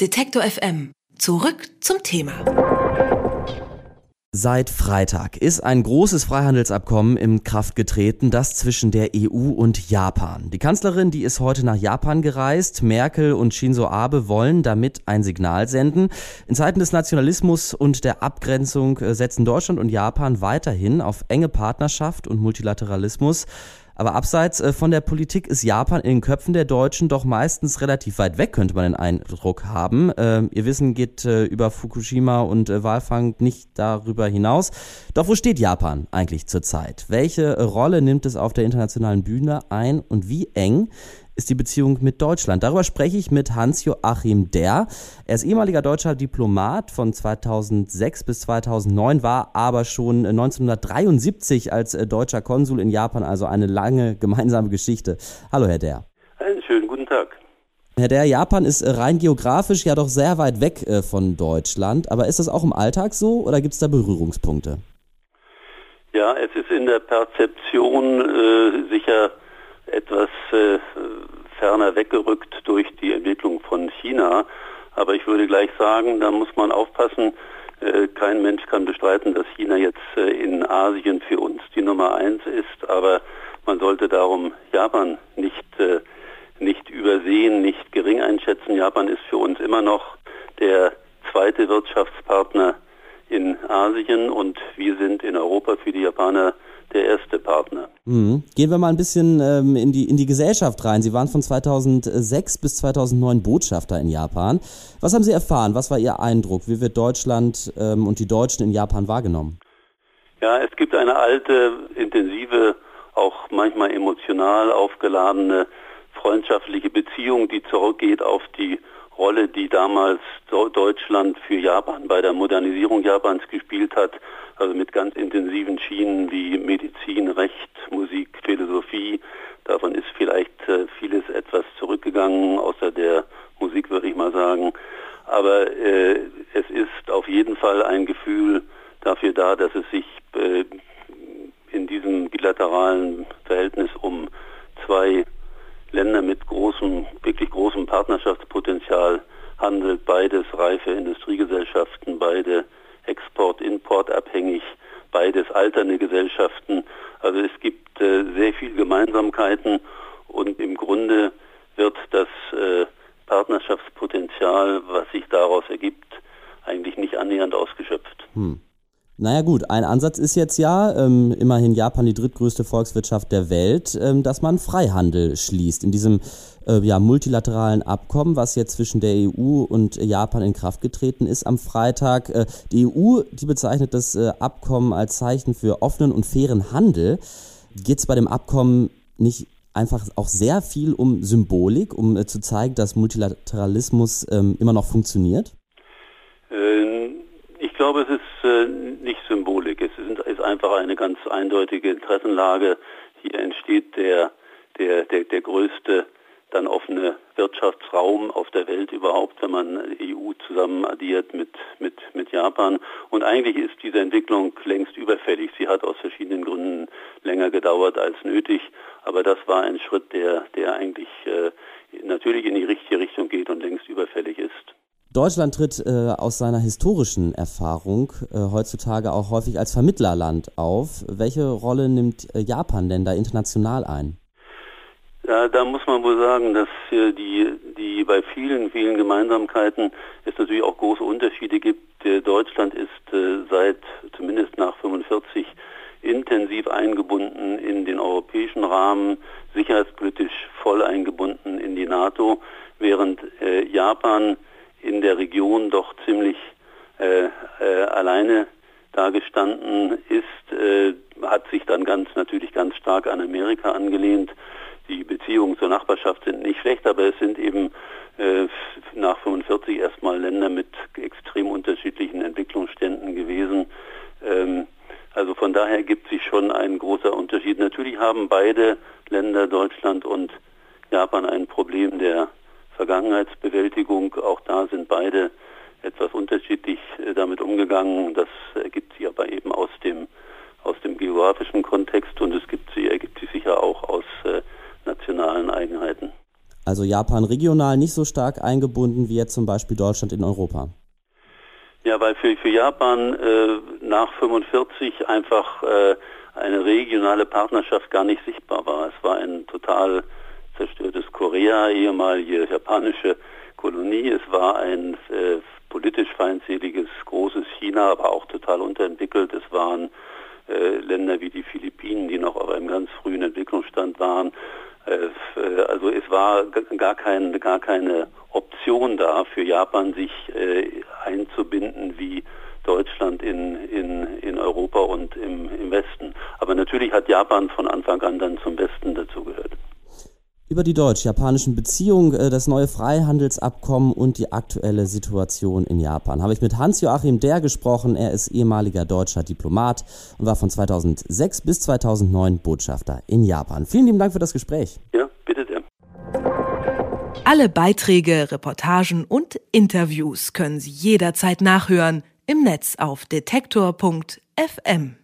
Detektor FM. Zurück zum Thema. Seit Freitag ist ein großes Freihandelsabkommen in Kraft getreten, das zwischen der EU und Japan. Die Kanzlerin, die ist heute nach Japan gereist. Merkel und Shinzo Abe wollen damit ein Signal senden. In Zeiten des Nationalismus und der Abgrenzung äh, setzen Deutschland und Japan weiterhin auf enge Partnerschaft und Multilateralismus. Aber abseits äh, von der Politik ist Japan in den Köpfen der Deutschen doch meistens relativ weit weg, könnte man den Eindruck haben. Ähm, ihr Wissen geht äh, über Fukushima und äh, Walfang nicht darüber hinaus. Doch wo steht Japan eigentlich zurzeit? Welche Rolle nimmt es auf der internationalen Bühne ein und wie eng ist die Beziehung mit Deutschland. Darüber spreche ich mit Hans-Joachim Der. Er ist ehemaliger deutscher Diplomat von 2006 bis 2009, war aber schon 1973 als äh, deutscher Konsul in Japan, also eine lange gemeinsame Geschichte. Hallo, Herr Der. Einen schönen guten Tag. Herr Der, Japan ist äh, rein geografisch ja doch sehr weit weg äh, von Deutschland, aber ist das auch im Alltag so oder gibt es da Berührungspunkte? Ja, es ist in der Perzeption äh, sicher etwas äh, ferner weggerückt durch die Entwicklung von China. Aber ich würde gleich sagen, da muss man aufpassen. Äh, kein Mensch kann bestreiten, dass China jetzt äh, in Asien für uns die Nummer eins ist. Aber man sollte darum Japan nicht, äh, nicht übersehen, nicht gering einschätzen. Japan ist für uns immer noch der zweite Wirtschaftspartner in Asien und wir sind in Europa für die Japaner der erste Partner. Mhm. Gehen wir mal ein bisschen ähm, in, die, in die Gesellschaft rein. Sie waren von 2006 bis 2009 Botschafter in Japan. Was haben Sie erfahren? Was war Ihr Eindruck? Wie wird Deutschland ähm, und die Deutschen in Japan wahrgenommen? Ja, es gibt eine alte, intensive, auch manchmal emotional aufgeladene freundschaftliche Beziehung, die zurückgeht auf die Rolle, die damals Deutschland für Japan bei der Modernisierung Japans gespielt hat, also mit ganz intensiven Schienen wie Medizin, Recht, Musik, Philosophie. Davon ist vielleicht äh, vieles etwas zurückgegangen, außer der Musik würde ich mal sagen. Aber äh, es ist auf jeden Fall ein Gefühl dafür da, dass es sich äh, in diesem bilateralen Verhältnis um zwei Länder mit großem, wirklich großem Partnerschaftspotenzial handelt. Beides reife Industriegesellschaften, beide Export-Import abhängig, beides alternde Gesellschaften. Also es gibt äh, sehr viele Gemeinsamkeiten und im Grunde wird das äh, Partnerschaftspotenzial, was sich daraus ergibt, eigentlich nicht annähernd ausgeschöpft. Naja gut, ein Ansatz ist jetzt ja, ähm, immerhin Japan die drittgrößte Volkswirtschaft der Welt, ähm, dass man Freihandel schließt. In diesem äh, ja, multilateralen Abkommen, was jetzt zwischen der EU und Japan in Kraft getreten ist am Freitag. Äh, die EU, die bezeichnet das äh, Abkommen als Zeichen für offenen und fairen Handel. Geht es bei dem Abkommen nicht einfach auch sehr viel um Symbolik, um äh, zu zeigen, dass Multilateralismus ähm, immer noch funktioniert? Ich glaube, es ist äh, nicht Symbolik. Es ist, ist, einfach eine ganz eindeutige Interessenlage. Hier entsteht der, der, der, der größte dann offene Wirtschaftsraum auf der Welt überhaupt, wenn man EU zusammen addiert mit, mit, mit Japan. Und eigentlich ist diese Entwicklung längst überfällig. Sie hat aus verschiedenen Gründen länger gedauert als nötig. Aber das war ein Schritt, der, der eigentlich äh, natürlich in die richtige Richtung geht und längst überfällig ist. Deutschland tritt äh, aus seiner historischen Erfahrung äh, heutzutage auch häufig als Vermittlerland auf. Welche Rolle nimmt äh, Japan denn da international ein? Ja, da muss man wohl sagen, dass äh, die, die bei vielen, vielen Gemeinsamkeiten es natürlich auch große Unterschiede gibt. Äh, Deutschland ist äh, seit zumindest nach 45 intensiv eingebunden in den europäischen Rahmen, sicherheitspolitisch voll eingebunden in die NATO, während Japan in der Region doch ziemlich äh, äh, alleine dagestanden ist, äh, hat sich dann ganz natürlich ganz stark an Amerika angelehnt. Die Beziehungen zur Nachbarschaft sind nicht schlecht, aber es sind eben äh, nach 45 erstmal Länder mit extrem unterschiedlichen Entwicklungsständen gewesen. Ähm, also von daher gibt sich schon ein großer Unterschied. Natürlich haben beide Länder, Deutschland und Japan, ein Problem der Vergangenheitsbewältigung. Auch da sind beide etwas unterschiedlich äh, damit umgegangen. Das ergibt sich aber eben aus dem, aus dem geografischen Kontext und es gibt sie, ergibt sich sicher auch aus äh, nationalen Eigenheiten. Also Japan regional nicht so stark eingebunden wie jetzt zum Beispiel Deutschland in Europa. Ja, weil für, für Japan äh, nach 45 einfach äh, eine regionale Partnerschaft gar nicht sichtbar war. Es war ein total zerstörtes Korea, ehemalige japanische Kolonie. Es war ein äh, politisch feindseliges großes China, aber auch total unterentwickelt. Es waren äh, Länder wie die Philippinen, die noch auf einem ganz frühen Entwicklungsstand waren. Äh, also es war gar, kein, gar keine Option da für Japan, sich äh, einzubinden wie Deutschland in, in, in Europa und im, im Westen. Aber natürlich hat Japan von Anfang an dann zum dazugehört. Über die deutsch-japanischen Beziehungen, äh, das neue Freihandelsabkommen und die aktuelle Situation in Japan habe ich mit Hans-Joachim Der gesprochen. Er ist ehemaliger deutscher Diplomat und war von 2006 bis 2009 Botschafter in Japan. Vielen lieben Dank für das Gespräch. Ja, bitte sehr. Alle Beiträge, Reportagen und Interviews können Sie jederzeit nachhören im Netz auf detektor.fm.